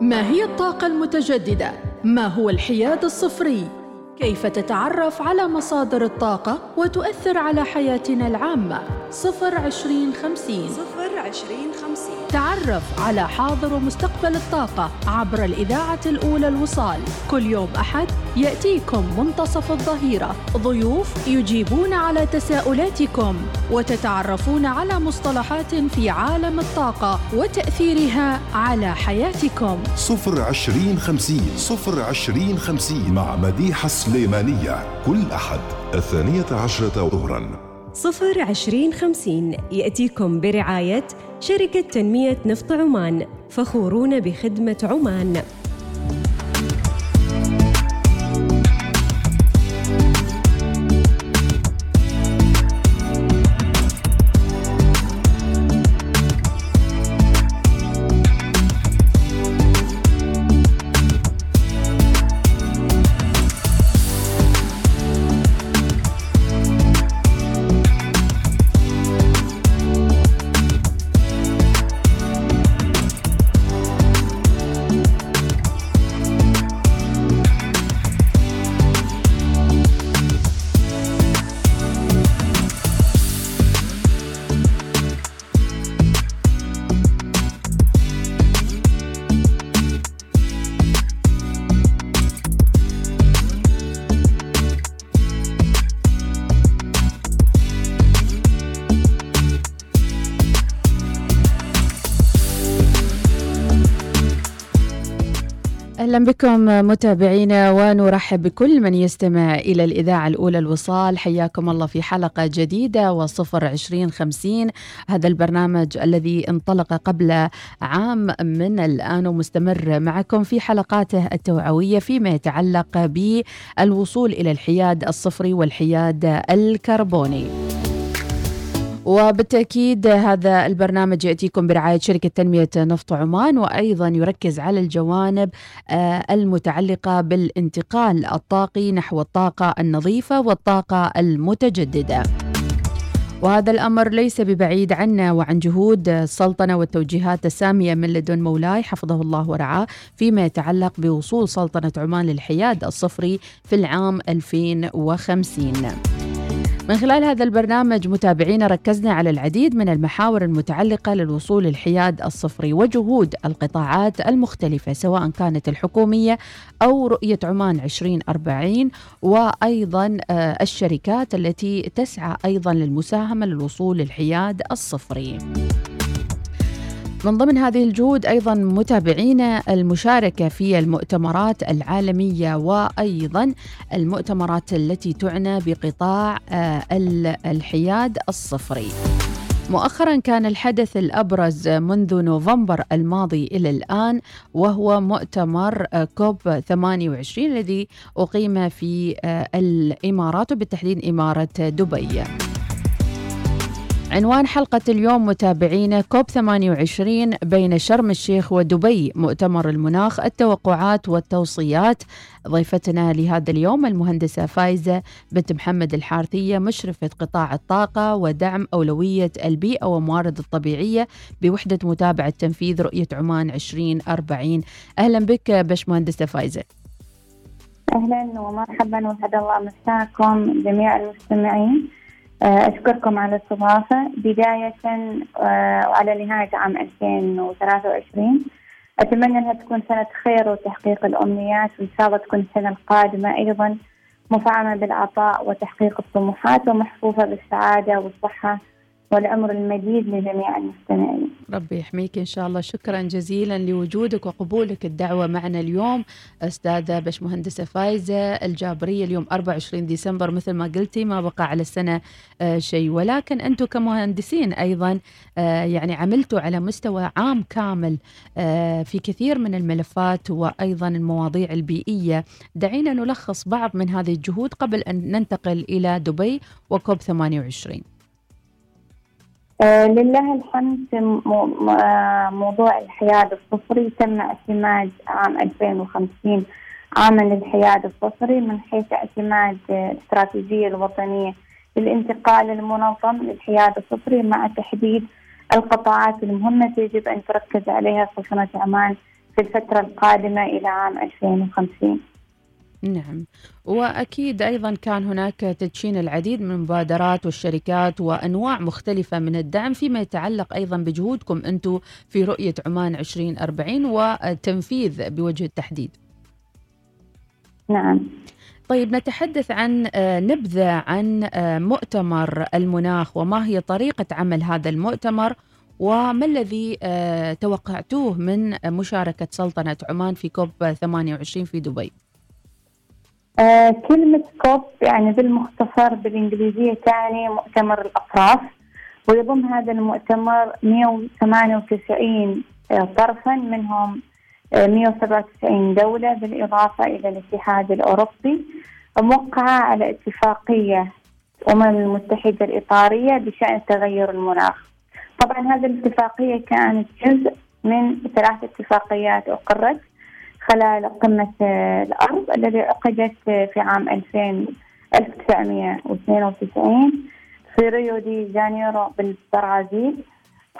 ما هي الطاقة المتجددة؟ ما هو الحياد الصفري؟ كيف تتعرف على مصادر الطاقة وتؤثر على حياتنا العامة؟ صفر عشرين خمسين صفر عشرين خمسين. تعرف على حاضر ومستقبل الطاقة عبر الإذاعة الأولى الوصال. كل يوم أحد يأتيكم منتصف الظهيرة. ضيوف يجيبون على تساؤلاتكم وتتعرفون على مصطلحات في عالم الطاقة وتأثيرها على حياتكم. صفر عشرين خمسين صفر عشرين خمسين مع مديحة السليمانية كل أحد الثانية عشرة ظهراً. صفر عشرين خمسين يأتيكم برعاية شركة تنمية نفط عمان فخورون بخدمة عمان. أهلا بكم متابعينا ونرحب بكل من يستمع إلى الإذاعة الأولى الوصال حياكم الله في حلقة جديدة وصفر عشرين خمسين هذا البرنامج الذي انطلق قبل عام من الآن ومستمر معكم في حلقاته التوعوية فيما يتعلق بالوصول إلى الحياد الصفري والحياد الكربوني. وبالتأكيد هذا البرنامج يأتيكم برعاية شركة تنمية نفط عمان وأيضا يركز على الجوانب آه، المتعلقة بالانتقال الطاقي نحو الطاقة النظيفة والطاقة المتجددة. وهذا الأمر ليس ببعيد عنا وعن جهود السلطنة والتوجيهات السامية من لدن مولاي حفظه الله ورعاه فيما يتعلق بوصول سلطنة عمان للحياد الصفري في العام 2050 من خلال هذا البرنامج متابعينا ركزنا على العديد من المحاور المتعلقة للوصول للحياد الصفري وجهود القطاعات المختلفة سواء كانت الحكومية أو رؤية عمان 2040 وأيضا آه، الشركات التي تسعى أيضا للمساهمة للوصول للحياد الصفري. من ضمن هذه الجهود أيضا متابعينا المشاركة في المؤتمرات العالمية وأيضا المؤتمرات التي تعنى بقطاع آه، الحياد الصفري. مؤخرا كان الحدث الأبرز منذ نوفمبر الماضي إلى الآن وهو مؤتمر آه، كوب 28 الذي أقيم في آه، الإمارات وبالتحديد إمارة دبي. عنوان حلقة اليوم متابعينا كوب 28 بين شرم الشيخ ودبي. مؤتمر المناخ التوقعات والتوصيات. ضيفتنا لهذا اليوم المهندسة فايزة بنت محمد الحارثية مشرفة قطاع الطاقة ودعم أولوية البيئة والموارد الطبيعية بوحدة متابعة تنفيذ رؤية عمان 2040 أهلا بك باش مهندسة فايزة. أهلا ومرحبا وسعد الله مساكم جميع المستمعين. أشكركم على الاستضافة. بداية آه، وعلى نهاية عام 2023 أتمنى أنها تكون سنة خير وتحقيق الأمنيات وإن شاء الله تكون السنة القادمة أيضا مفعمة بالعطاء وتحقيق الطموحات ومحفوفة بالسعادة والصحة. والعمر المديد لجميع المستمعين. ربي يحميك إن شاء الله. شكرا جزيلا لوجودك وقبولك الدعوة معنا اليوم أستاذة بشمهندسة فايزة الجابرية. اليوم 24 ديسمبر مثل ما قلتي ما بقى على السنة آه شيء. ولكن أنتم كمهندسين أيضا آه يعني عملتوا على مستوى عام كامل آه في كثير من الملفات وأيضا المواضيع البيئية. دعينا نلخص بعض من هذه الجهود قبل أن ننتقل إلى دبي وكوب 28 آه لله الحمد آه موضوع الحياد الصفري. تم اعتماد عام 2050 عاما للحياد الصفري من حيث اعتماد الاستراتيجية الوطنية للانتقال المنظم للحياد الصفري مع تحديد القطاعات المهمة يجب أن تركز عليها سلطنة عمان في الفترة القادمة إلى عام 2050 نعم وأكيد أيضا كان هناك تدشين العديد من المبادرات والشركات وأنواع مختلفة من الدعم فيما يتعلق أيضا بجهودكم أنتم في رؤية عمان 2040 وتنفيذ بوجه التحديد. نعم طيب نتحدث عن آه، نبذة عن آه، مؤتمر المناخ وما هي طريقة عمل هذا المؤتمر وما الذي آه، توقعتوه من مشاركة سلطنة عمان في كوب 28 في دبي؟ آه كلمة كوب يعني بالمختصر بالإنجليزية تعني مؤتمر الأطراف ويضم هذا المؤتمر 198 آه، طرفا منهم 197 آه، دولة بالإضافة إلى الاتحاد الأوروبي. موقعة على اتفاقية الأمم المتحدة الإطارية بشأن تغير المناخ. طبعا هذه الاتفاقية كانت جزء من ثلاث اتفاقيات أقرت. خلال قمة الأرض الذي عقدت في عام 2000 1992 في ريو دي جانيرو بالبرازيل.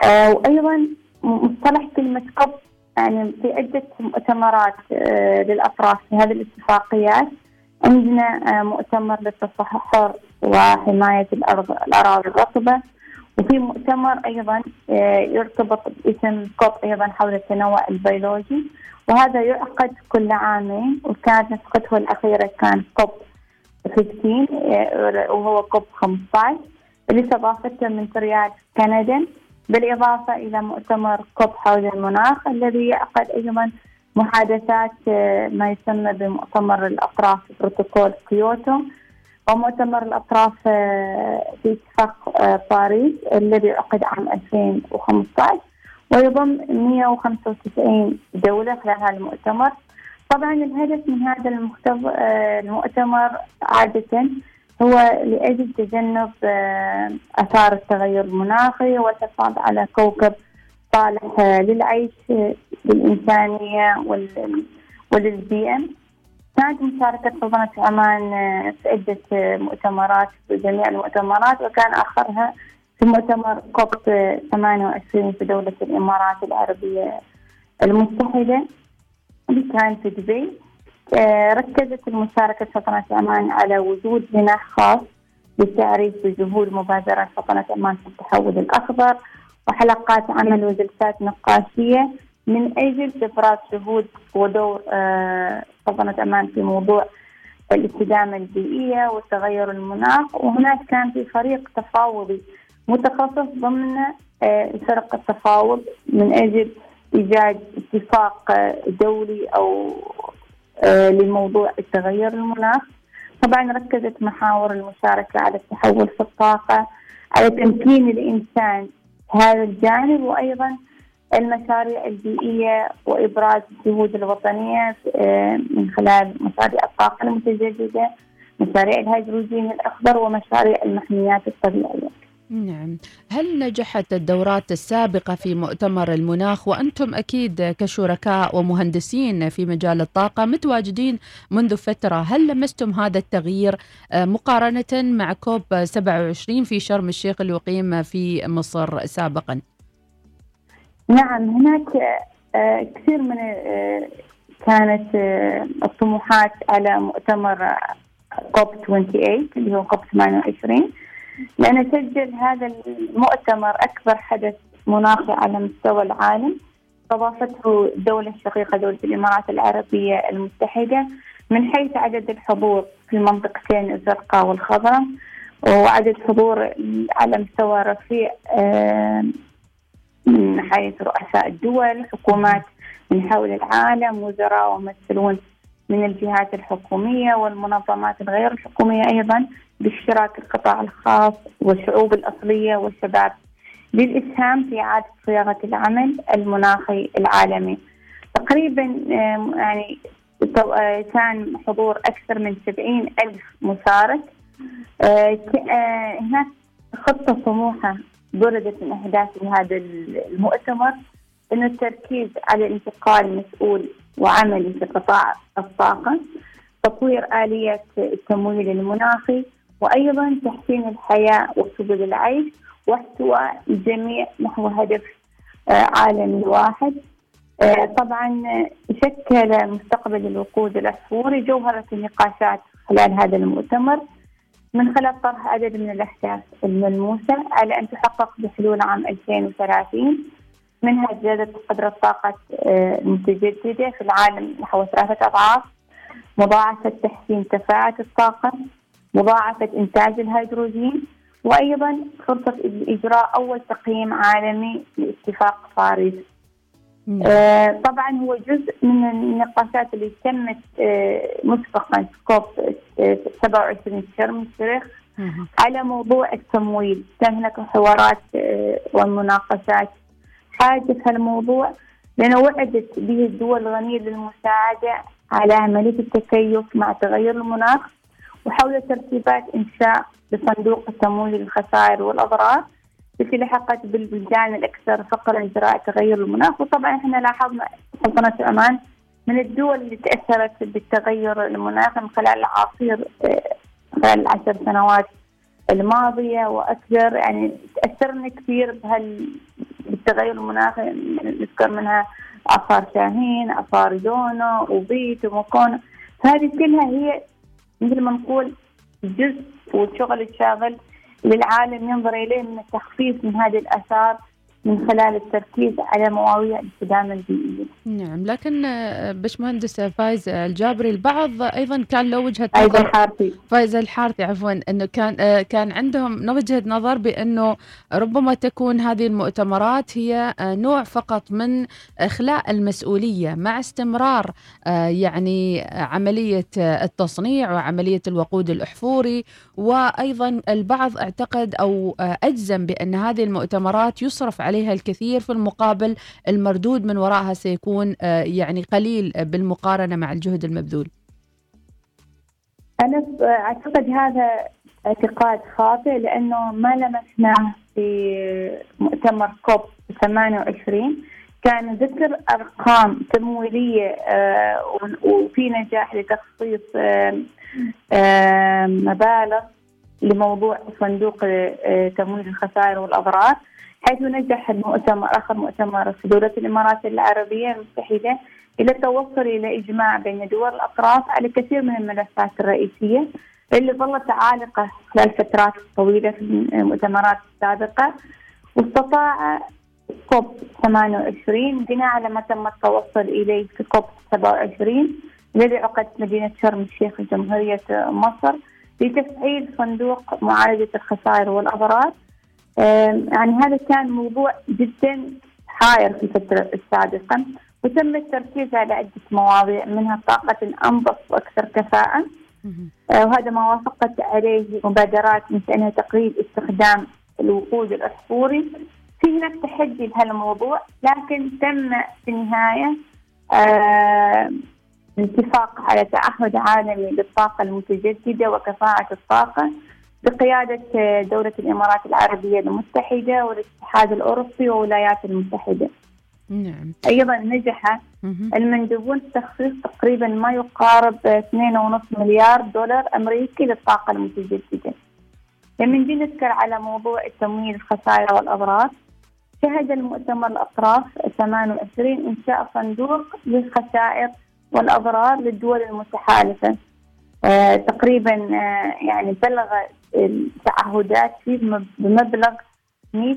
آه، وأيضا مصطلح كلمة كوب يعني في عدة مؤتمرات آه، للأطراف في هذه الاتفاقيات. عندنا آه، مؤتمر للتصحر وحماية الأرض الأراضي الرطبة. وفي مؤتمر أيضا يرتبط باسم كوب أيضا حول التنوع البيولوجي وهذا يعقد كل عامين وكانت نسخته الأخيرة كان كوب 15 وهو كوب 15 اللي استضافته مونتريال كندا بالإضافة إلى مؤتمر كوب حول المناخ الذي يعقد أيضا محادثات آه، ما يسمى بمؤتمر الأطراف بروتوكول كيوتو. ومؤتمر الأطراف آه، في اتفاق آه، باريس الذي عقد عام 2015 ويضم 195 دولة خلال هذا المؤتمر. طبعا الهدف من هذا آه، المؤتمر عادة هو لأجل تجنب آه، آثار التغير المناخي والحفاظ على كوكب صالح آه، للعيش للإنسانية وللبيئة. كانت مشاركة سلطنة عمان في عدة مؤتمرات في جميع المؤتمرات وكان آخرها في مؤتمر كوب 28 في دولة الإمارات العربية المتحدة. اللي كان في دبي. آه، ركزت المشاركة سلطنة عمان على وجود جناح خاص للتعريف بجهود مبادرة سلطنة عمان في التحول الأخضر وحلقات عمل وجلسات نقاشية من أجل إبراز جهود ودور آه، سلطنة عمان في موضوع الاستدامة البيئية وتغير المناخ. وهناك كان في فريق تفاوضي متخصص ضمن آه، فرق التفاوض من أجل إيجاد اتفاق آه، دولي أو آه، لموضوع التغير المناخ. طبعا ركزت محاور المشاركة على التحول في الطاقة على تمكين الإنسان هذا الجانب وأيضا المشاريع البيئية وإبراز الجهود الوطنية من خلال مشاريع الطاقة المتجددة مشاريع الهيدروجين الأخضر ومشاريع المحميات الطبيعية. نعم. هل نجحت الدورات السابقة في مؤتمر المناخ؟ وأنتم أكيد كشركاء ومهندسين في مجال الطاقة متواجدين منذ فترة. هل لمستم هذا التغيير آه، مقارنة مع كوب 27 في شرم الشيخ اللي أقيم في مصر سابقا؟ نعم هناك آه، كثير من آه، كانت الطموحات على مؤتمر كوب 28 اللي هو كوب 28 لأن سجل هذا المؤتمر أكبر حدث مناخي على مستوى العالم استضافته الدولة الشقيقة دولة الإمارات العربية المتحدة من حيث عدد الحضور في المنطقتين الزرقاء والخضراء وعدد حضور على مستوى رفيع من حيث رؤساء الدول حكومات من حول العالم وزراء وممثلون من الجهات الحكومية والمنظمات الغير الحكومية أيضا باشتراك القطاع الخاص والشعوب الأصلية والشباب للإسهام في إعادة صياغة العمل المناخي العالمي. تقريبا يعني آه، كان حضور أكثر من سبعين ألف مشارك. آه، آه، هناك خطة طموحة بردت من أهداف هذا المؤتمر أنه التركيز على انتقال مسؤول وعملي في قطاع الطاقة تطوير آلية التمويل المناخي وأيضا تحسين الحياة وسبل العيش واحتواء الجميع نحو هدف آه، عالمي واحد. طبعا شكل مستقبل الوقود الأحفوري جوهرة النقاشات خلال هذا المؤتمر. من خلال طرح عدد من الأهداف الملموسة على أن تحقق بحلول عام 2030 منها زيادة قدرة الطاقة آه، المتجددة في العالم نحو ثلاثة أضعاف مضاعفة تحسين كفاءة الطاقة مضاعفة إنتاج الهيدروجين وأيضا فرصة إجراء أول تقييم عالمي لاتفاق باريس. آه طبعا هو جزء من النقاشات اللي تمت آه مسبقا في كوب آه 27 في شرم الشيخ على موضوع التمويل. كان هناك حوارات آه ومناقشات حاجة في الموضوع لأنه وعدت به الدول الغنية للمساعدة على عملية التكيف مع تغير المناخ وحول ترتيبات إنشاء لصندوق التمويل للخسائر والأضرار. التي لحقت بالبلدان الأكثر فقرا جراء تغير المناخ. وطبعا إحنا لاحظنا سلطنة عمان من الدول اللي تأثرت بالتغير المناخ من خلال العصير آه، خلال العشر سنوات الماضية وأكثر. يعني تأثرنا كثير بهال بالتغير المناخي نذكر منها آثار شاهين آثار دونو وبيت وموكونو فهذه كلها هي مثل ما نقول جزء والشغل الشاغل للعالم ينظر إليه من التخفيف من هذه الآثار من خلال التركيز على مواضيع الاستدامة البيئية. نعم لكن آه، بشمهندس فايز الجابري البعض أيضا كان له وجهة نظر. فايز الحارثي فايز الحارثي عفوا أنه كان آه، كان عندهم وجهة نظر بأنه ربما تكون هذه المؤتمرات هي آه، نوع فقط من إخلاء المسؤولية مع استمرار يعني عملية التصنيع وعملية الوقود الأحفوري. وأيضا البعض اعتقد أو أجزم بأن هذه المؤتمرات يصرف على عليها الكثير في المقابل المردود من وراءها سيكون آه، يعني قليل بالمقارنة مع الجهد المبذول. أنا أعتقد هذا اعتقاد خاطئ لأنه ما لمسناه في مؤتمر كوب 28 كان ذكر أرقام تمويلية آه، وفي نجاح لتخصيص مبالغ لموضوع صندوق آه، تمويل الخسائر والأضرار حيث نجح المؤتمر آخر مؤتمر في دولة الإمارات العربية المتحدة إلى التوصل إلى إجماع بين دول الأطراف على كثير من الملفات الرئيسية اللي ظلت عالقة خلال فترات طويلة في المؤتمرات السابقة. واستطاع كوب 28 بناء على ما تم التوصل إليه في كوب 27 الذي عقد مدينة شرم الشيخ جمهورية مصر لتفعيل صندوق معالجة الخسائر والأضرار يعني هذا كان موضوع جدا حاير في الفترة السابقة وتم التركيز على عدة مواضيع منها طاقة أنظف وأكثر كفاءة. آه، وهذا ما وافقت عليه مبادرات مثل تقليل استخدام الوقود الأسطوري. في هناك تحدي لهالموضوع لكن تم في النهاية آه الاتفاق على تعهد عالمي للطاقة المتجددة وكفاءة الطاقة. بقيادة دولة الإمارات العربية المتحدة والاتحاد الأوروبي والولايات المتحدة. نعم. أيضا نجح المندوبون في تخصيص تقريبا ما يقارب 2.5 مليار دولار أمريكي للطاقة المتجددة. لما نجي نذكر على موضوع التمويل الخسائر والأضرار شهد المؤتمر الأطراف 28 إنشاء صندوق للخسائر والأضرار للدول المتحالفة. آه تقريبا آه يعني بلغ التعهدات فيه بمبلغ 100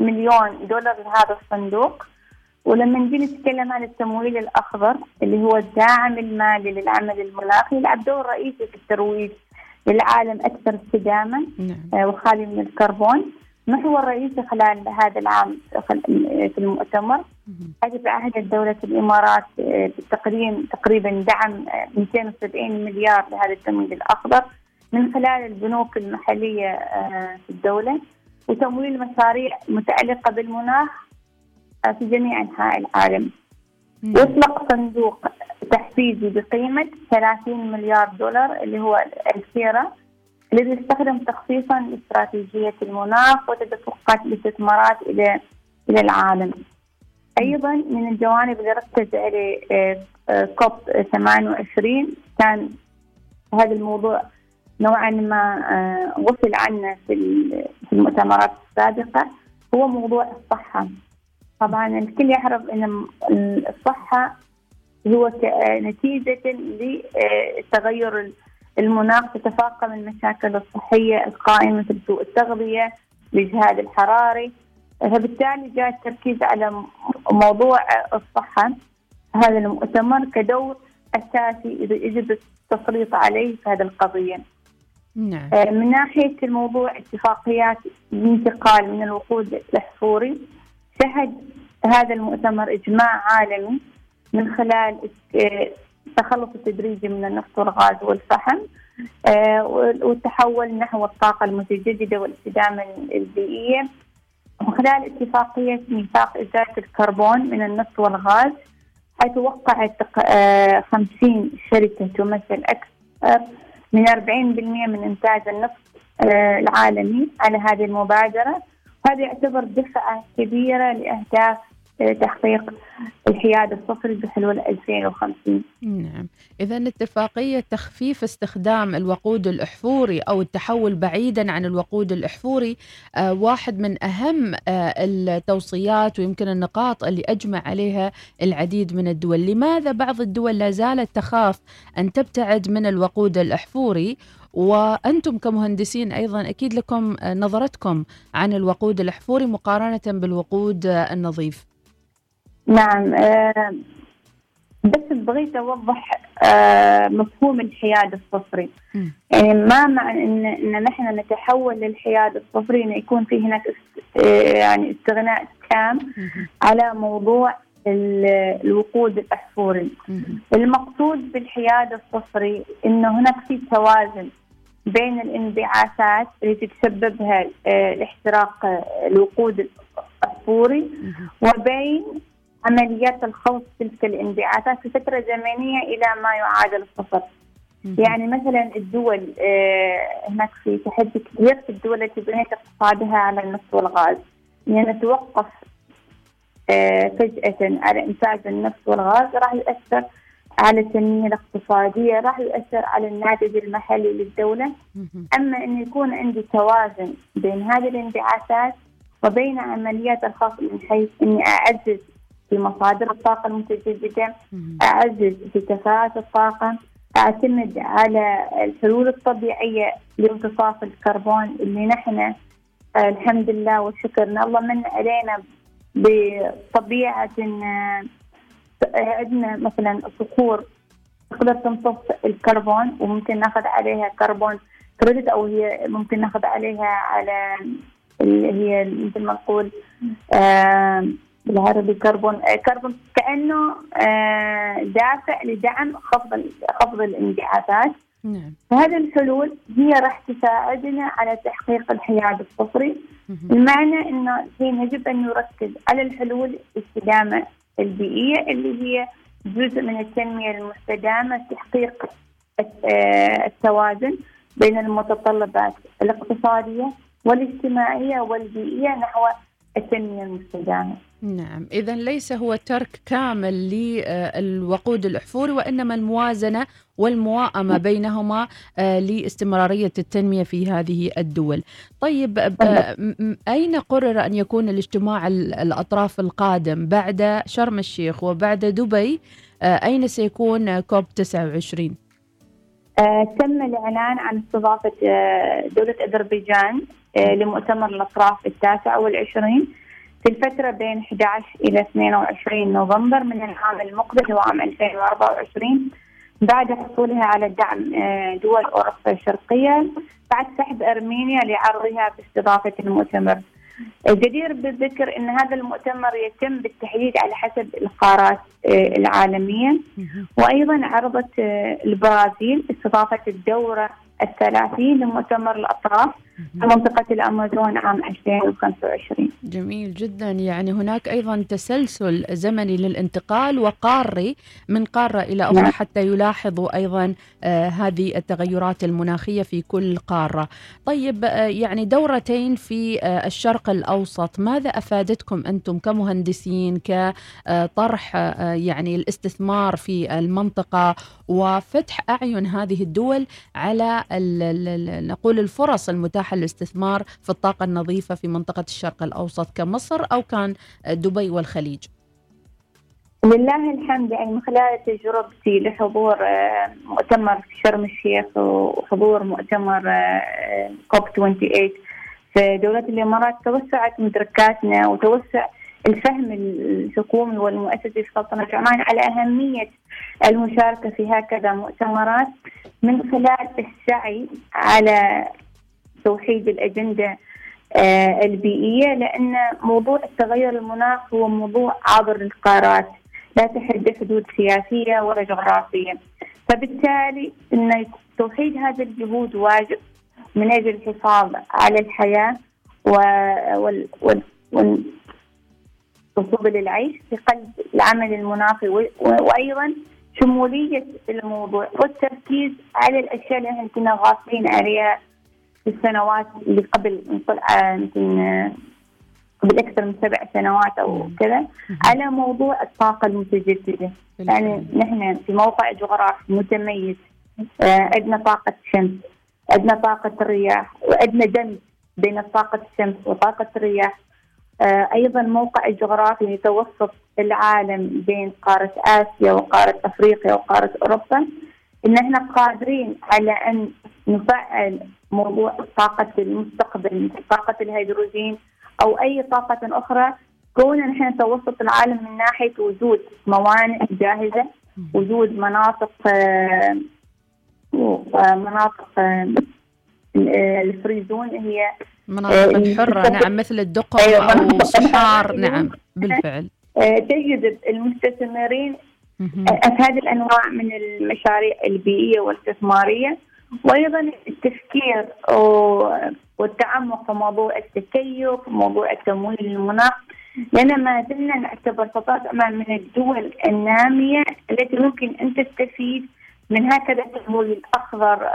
مليون دولار لهذا الصندوق ولما نجي نتكلم عن التمويل الأخضر اللي هو الداعم المالي للعمل المناخي يلعب دور رئيسي في الترويج للعالم أكثر استدامه نعم. آه، وخالي من الكربون محور رئيسي خلال هذا العام في المؤتمر؟ حيث تعهدت دولة الإمارات بتقديم تقريبا دعم 270 آه، مليار لهذا التمويل الأخضر من خلال البنوك المحلية آه، في الدولة وتمويل مشاريع متعلقة بالمناخ آه، في جميع أنحاء العالم. يطلق صندوق تحفيزي بقيمة 30 مليار دولار اللي هو الكيرا الذي يستخدم تخصيصا لاستراتيجية المناخ وتدفقات الاستثمارات إلى إلى العالم. أيضا من الجوانب اللي ركز عليه آه، كوب 28 كان هذا الموضوع نوعا ما آه، غفل عنه في المؤتمرات السابقة هو موضوع الصحة طبعا الكل يعرف إن الصحة هو نتيجة لتغير المناخ تتفاقم المشاكل الصحية القائمة مثل سوء التغذية الاجهاد الحراري فبالتالي جاء التركيز على موضوع الصحة هذا المؤتمر كدور أساسي يجب التسليط عليه في هذه القضية. نعم. آه، من ناحية الموضوع اتفاقيات الانتقال من الوقود الاحفوري شهد هذا المؤتمر إجماع عالمي من خلال التخلص آه، التدريجي من النفط والغاز والفحم آه، والتحول نحو الطاقة المتجددة والاستدامه البيئيه من خلال اتفاقية ميثاق إزالة الكربون من النفط والغاز حيث وقعت 50 شركة تمثل أكثر من 40% من إنتاج النفط آه، العالمي على هذه المبادرة. وهذا يعتبر دفعة كبيرة لأهداف تحقيق الحياد الصفري بحلول 2050 نعم. إذا اتفاقية تخفيف استخدام الوقود الأحفوري أو التحول بعيدا عن الوقود الأحفوري آه واحد من أهم آه التوصيات ويمكن النقاط اللي أجمع عليها العديد من الدول. لماذا بعض الدول لا زالت تخاف أن تبتعد من الوقود الأحفوري؟ وأنتم كمهندسين أيضا أكيد لكم نظرتكم عن الوقود الأحفوري مقارنة بالوقود النظيف. نعم آه بس بغيت أوضح آه مفهوم الحياد الصفري. يعني ما معنى إن إن نحن نتحول للحياد الصفري إنه يكون في هناك آه يعني استغناء تام على موضوع الوقود الأحفوري. المقصود بالحياد الصفري إنه هناك في توازن بين الانبعاثات اللي تسببها آه، الاحتراق الوقود الأحفوري وبين عمليات الخوض تلك الانبعاثات في فترة زمنية إلى ما يعادل الصفر يعني مثلا الدول آه، هناك في تحدي كبير في الدول التي بنيت اقتصادها على النفط والغاز يعني نتوقف آه، فجأة على إنتاج النفط والغاز راح يؤثر على التنمية الاقتصادية راح يؤثر على الناتج المحلي للدولة. أما أن يكون عندي توازن بين هذه الانبعاثات وبين عمليات الخفض من حيث أني أعزز في مصادر الطاقة المتجددة أعزز في كفاءة الطاقة. أعتمد على الحلول الطبيعية لامتصاص الكربون اللي نحن آه، الحمد لله والشكر ان الله من علينا بطبيعة آه، عندنا مثلا صخور تقدر تمتص الكربون وممكن ناخذ عليها carbon credit أو هي ممكن ناخذ عليها على اللي هي مثل ما نقول بالعربي كربون آه، كربون كأنه آه، دافع لدعم خفض خفض الانبعاثات نعم. فهذه الحلول هي راح تساعدنا على تحقيق الحياد الصفري المعنى إنه الحين يجب أن نركز على الحلول الاستدامة البيئية اللي هي جزء من التنمية المستدامة تحقيق آه، التوازن بين المتطلبات الاقتصادية والاجتماعية والبيئية نحو التنمية المستدامة. نعم. إذا ليس هو ترك كامل للوقود الأحفوري وإنما الموازنة والمواءمة بينهما آه، لاستمرارية التنمية في هذه الدول. طيب آه، أين قرر أن يكون الاجتماع الأطراف القادم؟ بعد شرم الشيخ وبعد دبي آه، أين سيكون كوب 29 تم الإعلان عن استضافة دولة أذربيجان لمؤتمر الأطراف التاسع والعشرين. في الفترة بين 11 إلى 22 نوفمبر من العام المقبل هو عام 2024 بعد حصولها على دعم آه، دول أوروبا الشرقية بعد سحب أرمينيا لعرضها باستضافة المؤتمر. الجدير بالذكر أن هذا المؤتمر يتم بالتحديد على حسب القارات آه، العالمية. وأيضا عرضت آه، البرازيل استضافة الدورة الثلاثين لمؤتمر الأطراف في منطقة الأمازون عام 2025 جميل جدا. يعني هناك أيضا تسلسل زمني للانتقال وقاري من قارة إلى أخرى نعم. حتى يلاحظوا أيضا آه هذه التغيرات المناخية في كل قارة. طيب آه يعني دورتين في آه الشرق الأوسط ماذا أفادتكم أنتم كمهندسين كطرح يعني الاستثمار في المنطقة وفتح أعين هذه الدول على نقول الفرص المتاحة متاح الاستثمار في الطاقة النظيفة في منطقة الشرق الأوسط كمصر أو كان دبي والخليج. لله الحمد. يعني من خلال تجربتي لحضور آه، مؤتمر في شرم الشيخ وحضور مؤتمر آه، كوب 28 في دولة الإمارات توسعت مدركاتنا وتوسع الفهم الحكومي والمؤسسي في سلطنة عمان على أهمية المشاركة في هكذا مؤتمرات من خلال السعي على توحيد الأجندة آه، البيئية لأن موضوع التغير المناخ هو موضوع عابر القارات لا تحد حدود سياسية ولا جغرافية. فبالتالي أن توحيد هذه الجهود واجب من أجل الحفاظ على الحياة وال... وال... وال... وسبل العيش في قلب العمل المناخي وأيضا شمولية الموضوع والتركيز على الأشياء اللي إحنا كنا غافلين عليها في السنوات اللي قبل يمكن قبل أكثر من سبع سنوات أو كذا على موضوع الطاقة المتجددة. يعني نحن في موقع جغرافي متميز آه، عندنا طاقة شمس عندنا طاقة الرياح وعندنا دمج بين طاقة الشمس وطاقة الرياح. آه، أيضا موقع جغرافي يتوسط العالم بين قارة آسيا وقارة أفريقيا وقارة أوروبا. إن إحنا قادرين على أن نفعل موضوع طاقة المستقبل طاقة الهيدروجين أو أي طاقة أخرى. كون نحن نتوسط العالم من ناحية وجود موانئ جاهزة وجود مناطق آه، مناطق آه، ال free zone هي مناطق الحرة نعم مثل الدقم أيوة أو صحار نعم بالفعل. تجذب المستثمرين. هذه الأنواع من المشاريع البيئية والاستثمارية وأيضا التفكير والتعمق في موضوع التكيف موضوع التمويل المناخ. لأن ما زلنا نعتبر سلطات عمان من الدول النامية التي ممكن أن تستفيد من هكذا تمويل اخضر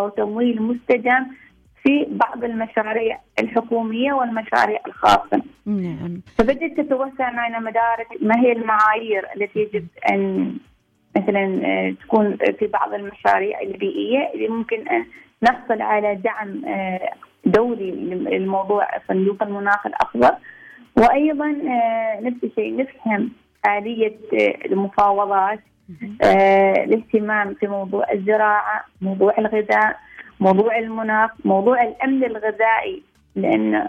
وتمويل مستدام. في بعض المشاريع الحكومية والمشاريع الخاصة. نعم. فبدات تتوسع معنا مدارك ما هي المعايير التي يجب أن مثلا آه، تكون في بعض المشاريع البيئية اللي ممكن أن نحصل على دعم آه، دولي للموضوع صندوق المناخ الاخضر وأيضا آه، نفس الشيء نفهم آلية المفاوضات الاهتمام في موضوع الزراعة، موضوع الغذاء، موضوع المناخ، موضوع الأمن الغذائي لأن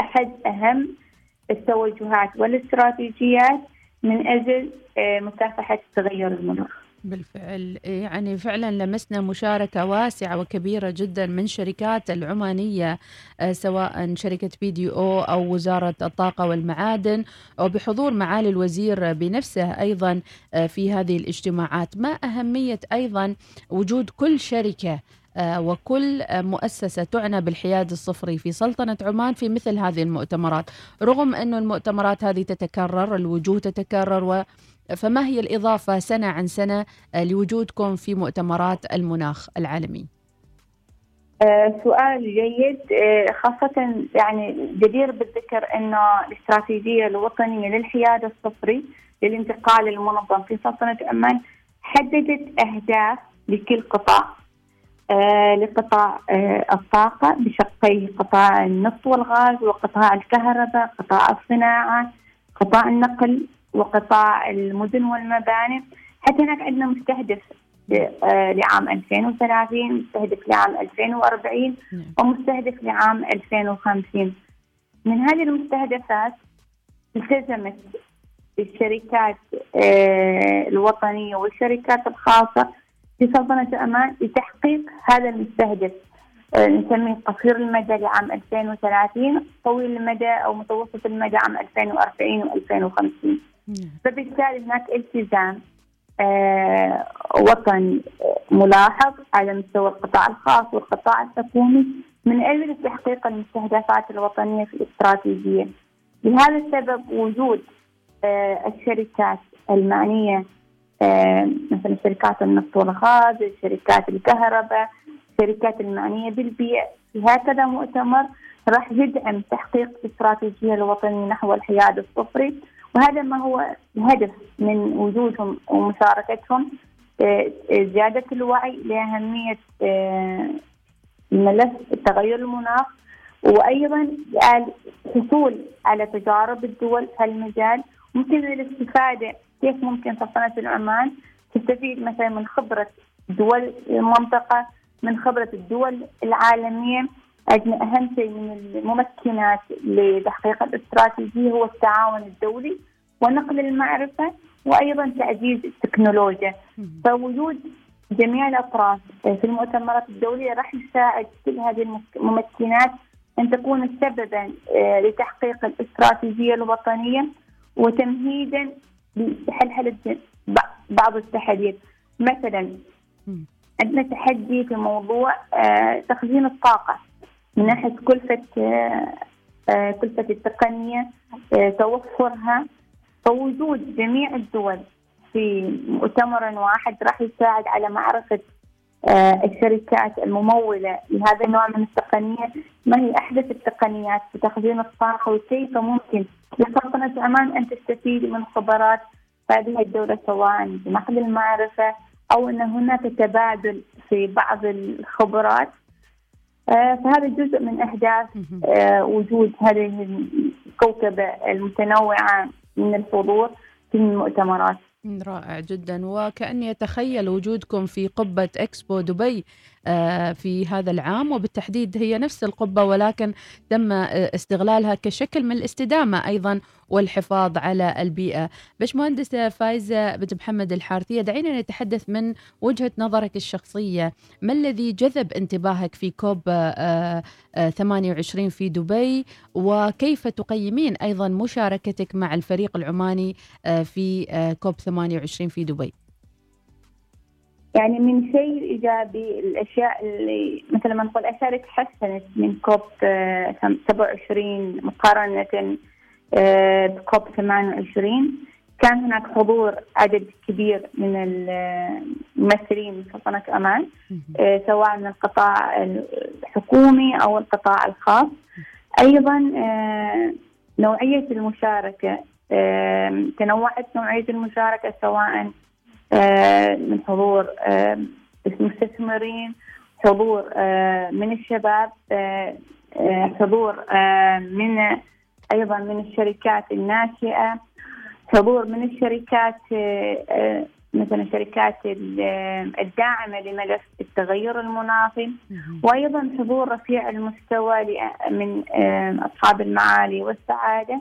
أحد أهم التوجهات والاستراتيجيات من أجل آه، مكافحة تغير المناخ. بالفعل يعني فعلا لمسنا مشاركة واسعة وكبيرة جدا من شركات العمانية آه، سواء شركة بي دي أو أو وزارة الطاقة والمعادن وبحضور معالي الوزير بنفسه أيضا آه، في هذه الاجتماعات ما أهمية أيضا وجود كل شركة وكل مؤسسة تعنى بالحياد الصفري في سلطنة عمان في مثل هذه المؤتمرات. رغم أن المؤتمرات هذه تتكرر الوجوه تتكرر و فما هي الإضافة سنة عن سنة آه، لوجودكم في مؤتمرات المناخ العالمي؟ آه، سؤال جيد. خاصة يعني جدير بالذكر أنه الاستراتيجية الوطنية للحياد الصفري للانتقال المنظم في سلطنة عمان حددت أهداف لكل قطاع. آه، لقطاع آه، الطاقة بشقي قطاع النفط والغاز وقطاع الكهرباء قطاع الصناعة قطاع النقل وقطاع المدن والمباني حتى هناك عندنا مستهدف آه، لعام 2030 مستهدف لعام 2040 نعم. ومستهدف لعام 2050 من هذه المستهدفات التزمت الشركات الوطنية والشركات الخاصة في سلطنة عمان لتحقيق هذا المستهدف. آه، نسميه قصير المدى لعام 2030 طويل المدى أو متوسط المدى عام 2040 و2050 فبالتالي هناك التزام آه وطني ملاحظ على مستوى القطاع الخاص والقطاع الحكومي من أجل تحقيق المستهدفات الوطنية في الاستراتيجية. لهذا السبب وجود آه الشركات المعنية آه، مثلا شركات النفط والغاز، شركات الكهرباء، الشركات المعنيه بالبيئه، في هكذا مؤتمر راح يدعم تحقيق الاستراتيجيه الوطنيه نحو الحياد الصفري، وهذا ما هو الهدف من وجودهم ومشاركتهم. آه، زيادة الوعي لأهمية آه، الملف التغير المناخ. وأيضا الحصول على تجارب الدول في هالمجال. ممكن الاستفادة كيف ممكن سلطنه العمان تستفيد مثلا من خبرة دول المنطقة من خبرة الدول العالمية؟ عندنا أهم شيء من الممكنات لتحقيق الاستراتيجية هو التعاون الدولي ونقل المعرفة وأيضا تعزيز التكنولوجيا. فوجود جميع الأطراف في المؤتمرات الدولية راح يساعد كل هذه الممكنات أن تكون سببا آه، لتحقيق الاستراتيجية الوطنية وتمهيدا لحلحله بعض التحديات مثلا عندنا تحدي في موضوع آه، تخزين الطاقة من ناحية كلفة آه، كلفة التقنية توفرها فوجود جميع الدول في مؤتمر واحد راح يساعد على معرفة آه، الشركات الممولة لهذا النوع من التقنية. ما هي أحدث التقنيات في تخزين الطاقة وكيف ممكن؟ لسلطنة عمان أن تستفيد من خبرات هذه الدولة سواء بنقل المعرفة أو أن هناك تبادل في بعض الخبرات. آه، فهذا جزء من أهداف آه، وجود هذه الكوكبة المتنوعة من الحضور في المؤتمرات. رائع جدا. وكأني أتخيل وجودكم في قبة إكسبو دبي. في هذا العام وبالتحديد هي نفس القبة ولكن تم آه، استغلالها كشكل من الاستدامة أيضا والحفاظ على البيئة. باشمهندسة فايزة بنت محمد الحارثية دعينا نتحدث من وجهة نظرك الشخصية. ما الذي جذب انتباهك في كوب 28 آه، في دبي؟ وكيف تقيمين أيضا مشاركتك مع الفريق العماني في كوب 28 في دبي؟ يعني من شيء إيجابي الأشياء اللي مثل ما نقول الاشياء اللي تحسنت من كوب 27 مقارنة آه، بكوب 28 كان هناك حضور عدد كبير من الممثلين من سلطنة أمان آه، سواء من القطاع الحكومي أو القطاع الخاص. أيضا آه، نوعية المشاركة تنوعت نوعية المشاركة سواء آه، من حضور آه، المستثمرين حضور آه، من الشباب حضور من أيضا من الشركات الناشئة حضور من الشركات مثلا الشركات الداعمة لملف التغير المناخي وأيضا حضور رفيع المستوى من أصحاب المعالي والسعادة.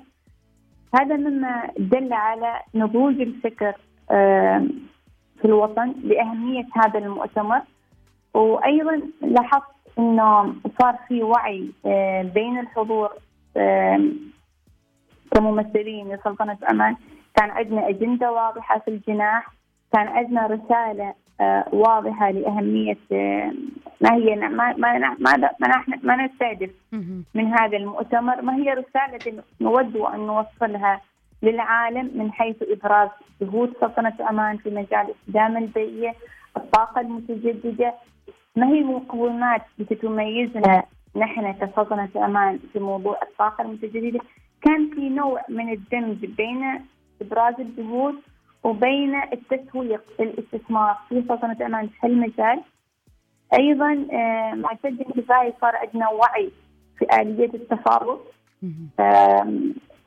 هذا مما دل على نضوج الفكر في الوطن لأهمية هذا المؤتمر. وأيضا لاحظت أنه صار في وعي آه، بين الحضور كممثلين لسلطنة أمان كان عندنا أجندة واضحة في الجناح. كان عندنا رسالة آه، واضحة لأهمية ما هي ما ما ما ما, ما نستهدف من هذا المؤتمر. ما هي رسالة نود أن نوصلها للعالم من حيث إبراز جهود سلطنة عمان في مجال الاستدامة البيئية الطاقة المتجددة. ما هي المقومات التي تميزنا نحن كسلطنة عمان في موضوع الطاقة المتجددة؟ كان في نوع من الدمج بين إبراز الجهود وبين التسويق للاستثمار في سلطنة عمان في هالمجال. أيضا آه، مع شد انتباهي صار عندنا وعي في آلية التفاوض.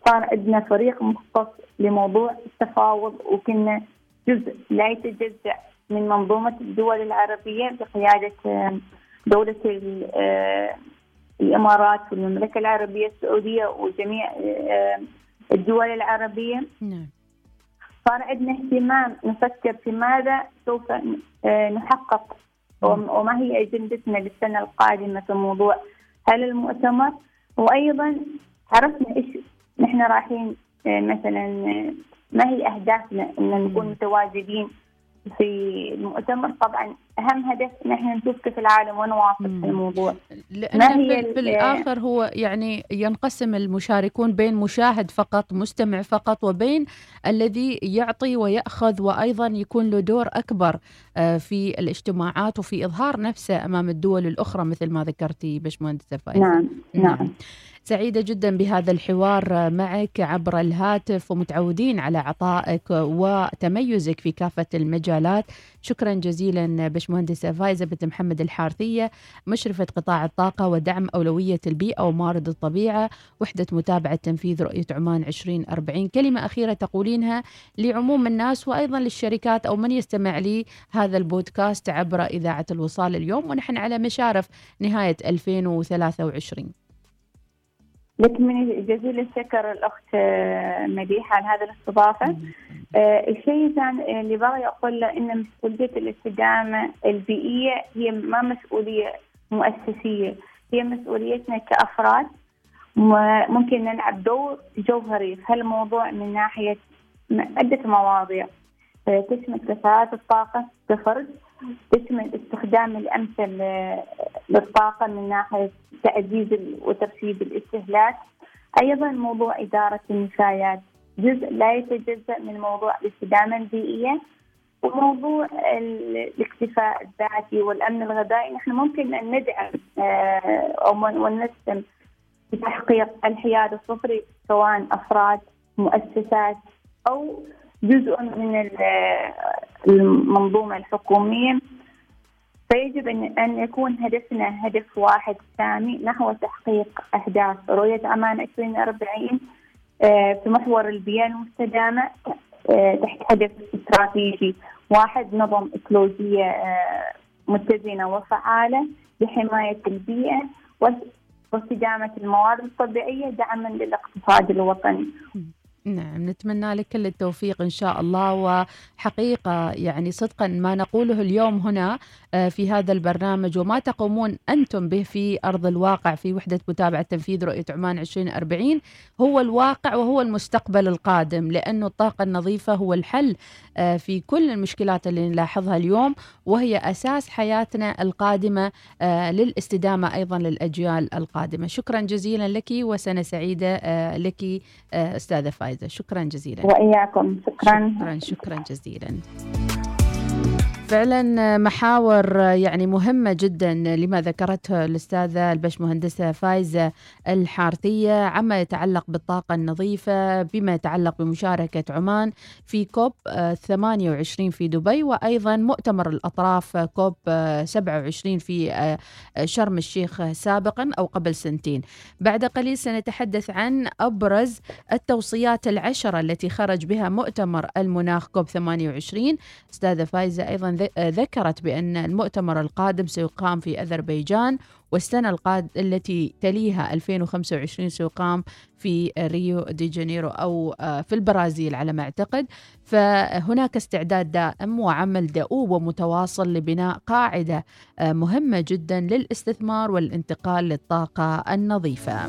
صار عندنا فريق مختص لموضوع التفاوض وكنا جزء لا يتجزأ من منظومة الدول العربية بقيادة دولة الإمارات والمملكة العربية السعودية وجميع الدول العربية. نعم. صار عندنا اهتمام نفكر في ماذا سوف نحقق. وما هي أجندتنا للسنة القادمة في موضوع هل المؤتمر؟ وأيضا عرفنا إيش نحن رايحين آه، مثلا آه، ما هي أهدافنا إن نكون متواجدين في المؤتمر طبعا أهم هدف نحن نشوف كيف العالم وين واصل في الموضوع. ما هي في الآخر هو يعني ينقسم المشاركون بين مشاهد فقط مستمع فقط وبين الذي يعطي ويأخذ وأيضا يكون له دور أكبر آه، في الاجتماعات وفي إظهار نفسه أمام الدول الأخرى مثل ما ذكرتي باشمهندسه فايزه نعم نعم, نعم. سعيدة جدا بهذا الحوار معك عبر الهاتف ومتعودين على عطائك وتميزك في كافة المجالات. شكرا جزيلا بشمهندسة فايزة بنت محمد الحارثية مشرفة قطاع الطاقة ودعم أولوية البيئة وموارد الطبيعة وحدة متابعة تنفيذ رؤية عمان 2040 كلمة أخيرة تقولينها لعموم الناس وأيضا للشركات أو من يستمع لي هذا البودكاست عبر إذاعة الوصال اليوم ونحن على مشارف نهاية 2023 لك من جزيل الشكر الأخت مديحة على هذه الاستضافة؟ آه، الشيء الثاني اللي بغي أقول له إن مسؤولية الاستدامة البيئية هي ما مسؤولية مؤسسية هي مسؤوليتنا كأفراد. ممكن نلعب دور جوهري في هالموضوع من ناحية عدة مواضيع. آه، تشمل كفاءات الطاقة كفرد تشمل استخدام الأمثل للطاقة من ناحية تعزيز وترشيد الاستهلاك. أيضا موضوع إدارة النفايات. جزء لا يتجزأ من موضوع الاستدامة البيئية وموضوع الاكتفاء الذاتي والأمن الغذائي. نحن ممكن أن ندعم آه، أو ونسهم بتحقيق الحياد الصفري سواء أفراد مؤسسات أو جزء من المنظومة الحكومية. فيجب أن يكون هدفنا هدف واحد سامي نحو تحقيق أهداف. رؤية أمان 2040 آه، في محور البيئة المستدامة آه، تحت هدف استراتيجي واحد نظم إيكولوجية آه، متزنة وفعالة لحماية البيئة واستدامة الموارد الطبيعية دعما للاقتصاد الوطني. نعم نتمنى لك كل التوفيق إن شاء الله. وحقيقة يعني صدقا ما نقوله اليوم هنا آه، في هذا البرنامج وما تقومون أنتم به في أرض الواقع في وحدة متابعة تنفيذ رؤية عمان 2040 هو الواقع وهو المستقبل القادم لأنه الطاقة النظيفة هو الحل آه، في كل المشكلات اللي نلاحظها اليوم وهي أساس حياتنا القادمة آه، للاستدامة أيضا للأجيال القادمة. شكرا جزيلا لك وسنة سعيدة لك أستاذة فايزة. شكرا جزيلا. وإياكم. شكرا. شكرا, شكرا جزيلا. فعلا محاور يعني مهمة جدا لما ذكرته الأستاذة البشمهندسة فايزة الحارثية عما يتعلق بالطاقة النظيفة بما يتعلق بمشاركة عمان في كوب 28 في دبي وأيضا مؤتمر الأطراف كوب 27 في شرم الشيخ سابقا أو قبل سنتين. بعد قليل سنتحدث عن أبرز التوصيات العشرة التي خرج بها مؤتمر المناخ كوب 28 أستاذة فايزة أيضا ذكرت بأن المؤتمر القادم سيقام في أذربيجان والسنة القاد التي تليها 2025 سيقام في ريو دي جانيرو أو آه، في البرازيل على ما أعتقد. فهناك استعداد دائم وعمل دؤوب ومتواصل لبناء قاعدة آه، مهمة جدا للاستثمار والانتقال للطاقة النظيفة.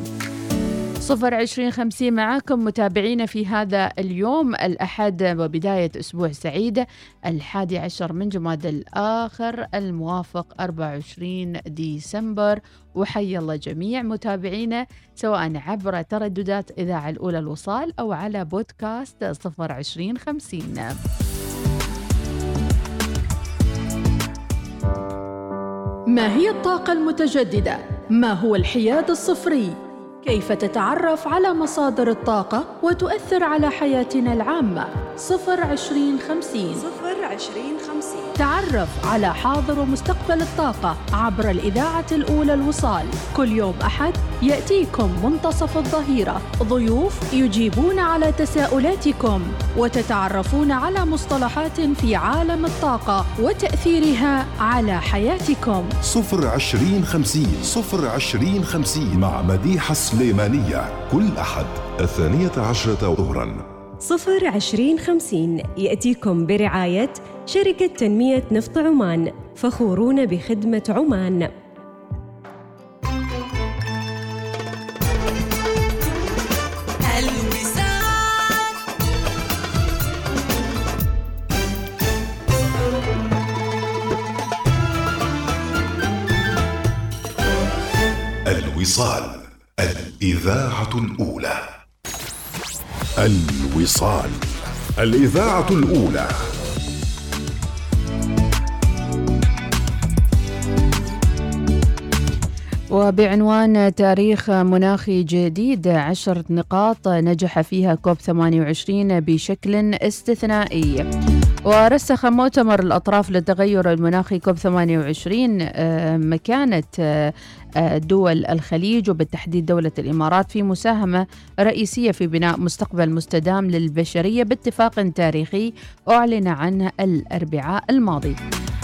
صفر عشرين خمسين معاكم متابعينا في هذا اليوم الأحد وبداية أسبوع سعيدة الحادي عشر من جماد الآخر الموافق 24 ديسمبر وحي الله جميع متابعينا سواء عبر ترددات إذاعة الأولى الوصال أو على بودكاست صفر عشرين خمسين ما هي الطاقة المتجددة؟ ما هو الحياد الصفري؟ كيف تتعرف على مصادر الطاقة وتؤثر على حياتنا العامة؟ صفر عشرين خمسين. صفر عشرين خمسين تعرف على حاضر ومستقبل الطاقة عبر الإذاعة الأولى الوصال. كل يوم أحد يأتيكم منتصف الظهيرة. ضيوف يجيبون على تساؤلاتكم وتتعرفون على مصطلحات في عالم الطاقة وتأثيرها على حياتكم. صفر عشرين خمسين صفر عشرين خمسين مع مديحة سليمانية. كل أحد الثانية عشرة ظهراً صفر عشرين خمسين. يأتيكم برعاية شركة تنمية نفط عمان فخورون بخدمة عمان. الوصال الإذاعة الأولى. الوصال. الإذاعة الأولى. وبعنوان تاريخ مناخي جديد عشر نقاط نجح فيها كوب 28 بشكل استثنائي. ورسخ مؤتمر الأطراف للتغير المناخي كوب 28 آه، مكانة آه، دول الخليج وبالتحديد دولة الإمارات في مساهمة رئيسية في بناء مستقبل مستدام للبشرية باتفاق تاريخي أعلن عنه الأربعاء الماضي. آه،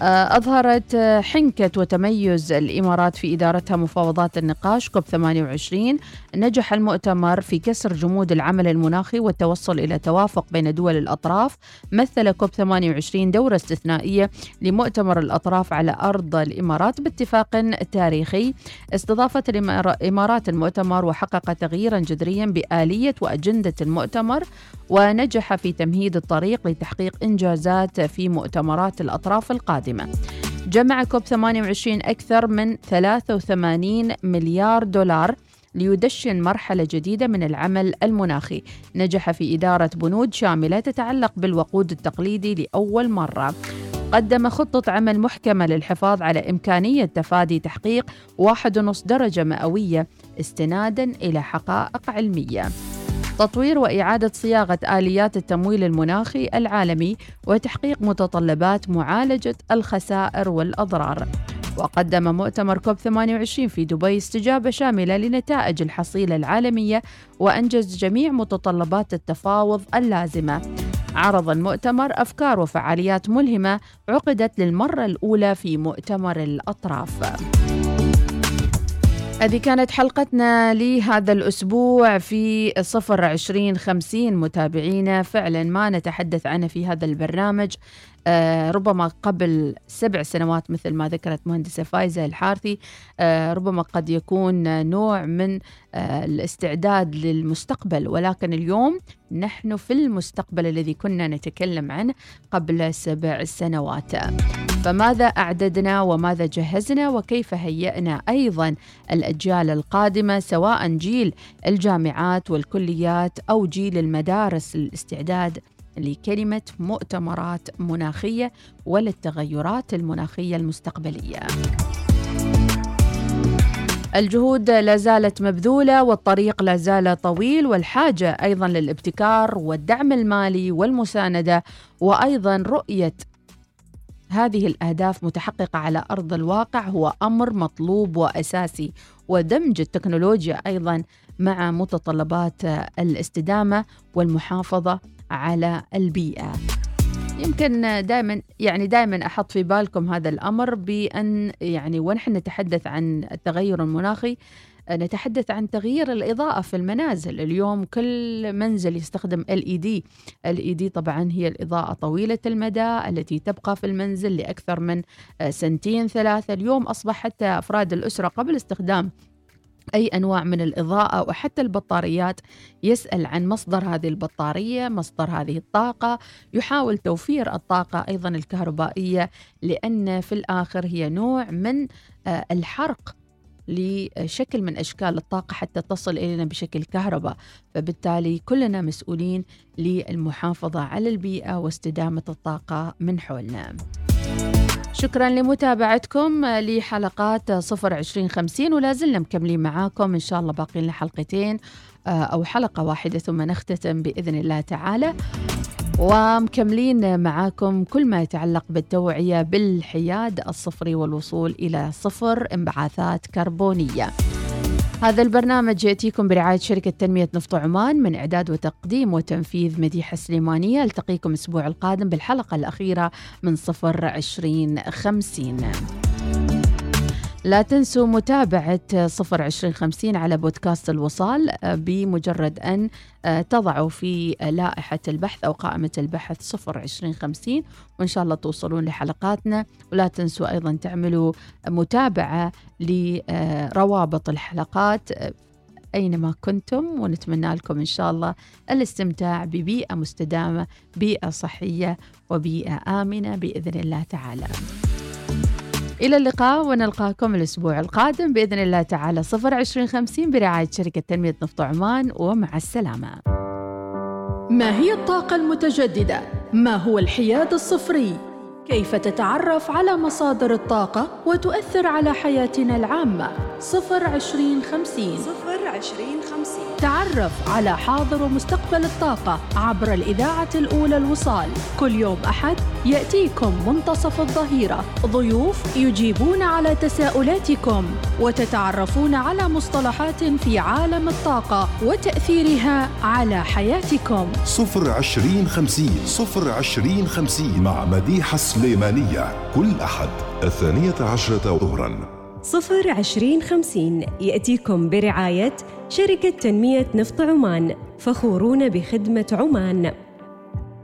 أظهرت آه، حنكة وتميز الإمارات في إدارتها مفاوضات النقاش كوب 28 نجح المؤتمر في كسر جمود العمل المناخي والتوصل إلى توافق بين دول الأطراف. مثل كوب 28 دورة استثنائية لمؤتمر الأطراف على أرض الإمارات باتفاق تاريخي. استضافت الإمارات المؤتمر وحقق تغييرا جذريا بآلية وأجندة المؤتمر. ونجح في تمهيد الطريق لتحقيق إنجازات في مؤتمرات الأطراف القادمة. جمع كوب 28 أكثر من 83 مليار دولار ليدشن مرحلة جديدة من العمل المناخي. نجح في إدارة بنود شاملة تتعلق بالوقود التقليدي لأول مرة. قدم خطة عمل محكمة للحفاظ على إمكانية تفادي تحقيق 1.5 درجة مئوية استنادا إلى حقائق علمية. تطوير وإعادة صياغة آليات التمويل المناخي العالمي وتحقيق متطلبات معالجة الخسائر والأضرار. وقدم مؤتمر كوب 28 في دبي استجابة شاملة لنتائج الحصيلة العالمية وأنجز جميع متطلبات التفاوض اللازمة. عرض المؤتمر أفكار وفعاليات ملهمة عقدت للمرة الأولى في مؤتمر الأطراف. هذه كانت حلقتنا لهذا الأسبوع في صفر عشرين خمسين متابعينا. فعلا ما نتحدث عنه في هذا البرنامج. ربما قبل سبع سنوات مثل ما ذكرت مهندسة فايزة الحارثي آه ربما قد يكون نوع من آه الاستعداد للمستقبل. ولكن اليوم نحن في المستقبل الذي كنا نتكلم عنه قبل سبع سنوات. فماذا أعددنا وماذا جهزنا وكيف هيئنا أيضا الأجيال القادمة سواء جيل الجامعات والكليات أو جيل المدارس للاستعداد لكلمة مؤتمرات مناخية وللتغيرات المناخية المستقبلية. الجهود لا زالت مبذولة والطريق لا زال طويل والحاجة أيضا للابتكار والدعم المالي والمساندة وأيضا رؤية هذه الأهداف متحققة على أرض الواقع هو أمر مطلوب وأساسي ودمج التكنولوجيا أيضا مع متطلبات الاستدامة والمحافظة على البيئة. يمكن دائما يعني دائما أحط في بالكم هذا الأمر بأن يعني ونحن نتحدث عن التغير المناخي؟ نتحدث عن تغيير الإضاءة في المنازل. اليوم كل منزل يستخدم LED LED طبعا هي الإضاءة طويلة المدى التي تبقى في المنزل لأكثر من سنتين ثلاثة. اليوم أصبح حتى أفراد الأسرة قبل استخدام أي أنواع من الإضاءة وحتى البطاريات يسأل عن مصدر هذه البطارية مصدر هذه الطاقة يحاول توفير الطاقة أيضا الكهربائية لأن في الآخر هي نوع من الحرق لشكل من أشكال الطاقة حتى تصل إلينا بشكل كهرباء، فبالتالي كلنا مسؤولين للمحافظة على البيئة واستدامة الطاقة من حولنا. شكرا لمتابعتكم لحلقات صفر عشرين خمسين ولا زلنا مكملين معاكم. إن شاء الله باقي لنا حلقتين أو حلقة واحدة ثم نختتم بإذن الله تعالى. ومكملين معاكم كل ما يتعلق بالتوعية بالحياد الصفري والوصول إلى صفر انبعاثات كربونية. هذا البرنامج يأتيكم برعاية شركة تنمية نفط عمان من إعداد وتقديم وتنفيذ مديحة سليمانية. ألتقيكم الأسبوع القادم بالحلقة الأخيرة من صفر عشرين خمسين. لا تنسوا متابعة صفر عشرين خمسين على بودكاست الوصال بمجرد أن تضعوا في لائحة البحث أو قائمة البحث صفر عشرين خمسين وإن شاء الله توصلون لحلقاتنا. ولا تنسوا أيضا تعملوا متابعة لروابط الحلقات أينما كنتم ونتمنى لكم إن شاء الله الاستمتاع ببيئة مستدامة بيئة صحية وبيئة آمنة بإذن الله تعالى. إلى اللقاء ونلقاكم الأسبوع القادم بإذن الله تعالى صفر عشرين خمسين برعاية شركة تنمية نفط عمان ومع السلامة ما هي الطاقة المتجددة؟ ما هو الحياد الصفري؟ كيف تتعرف على مصادر الطاقة وتؤثر على حياتنا العامة؟ صفر عشرين خمسين. صفر عشرين خمسين. تعرف على حاضر ومستقبل الطاقة عبر الإذاعة الأولى الوصال. كل يوم أحد يأتيكم منتصف الظهيرة. ضيوف يجيبون على تساؤلاتكم وتتعرفون على مصطلحات في عالم الطاقة وتأثيرها على حياتكم. صفر عشرين خمسين. صفر عشرين خمسين مع مديحة سليمانية كل أحد الثانية عشرة ظهراً. صفر عشرين خمسين يأتيكم برعاية شركة تنمية نفط عمان فخورون بخدمة عمان.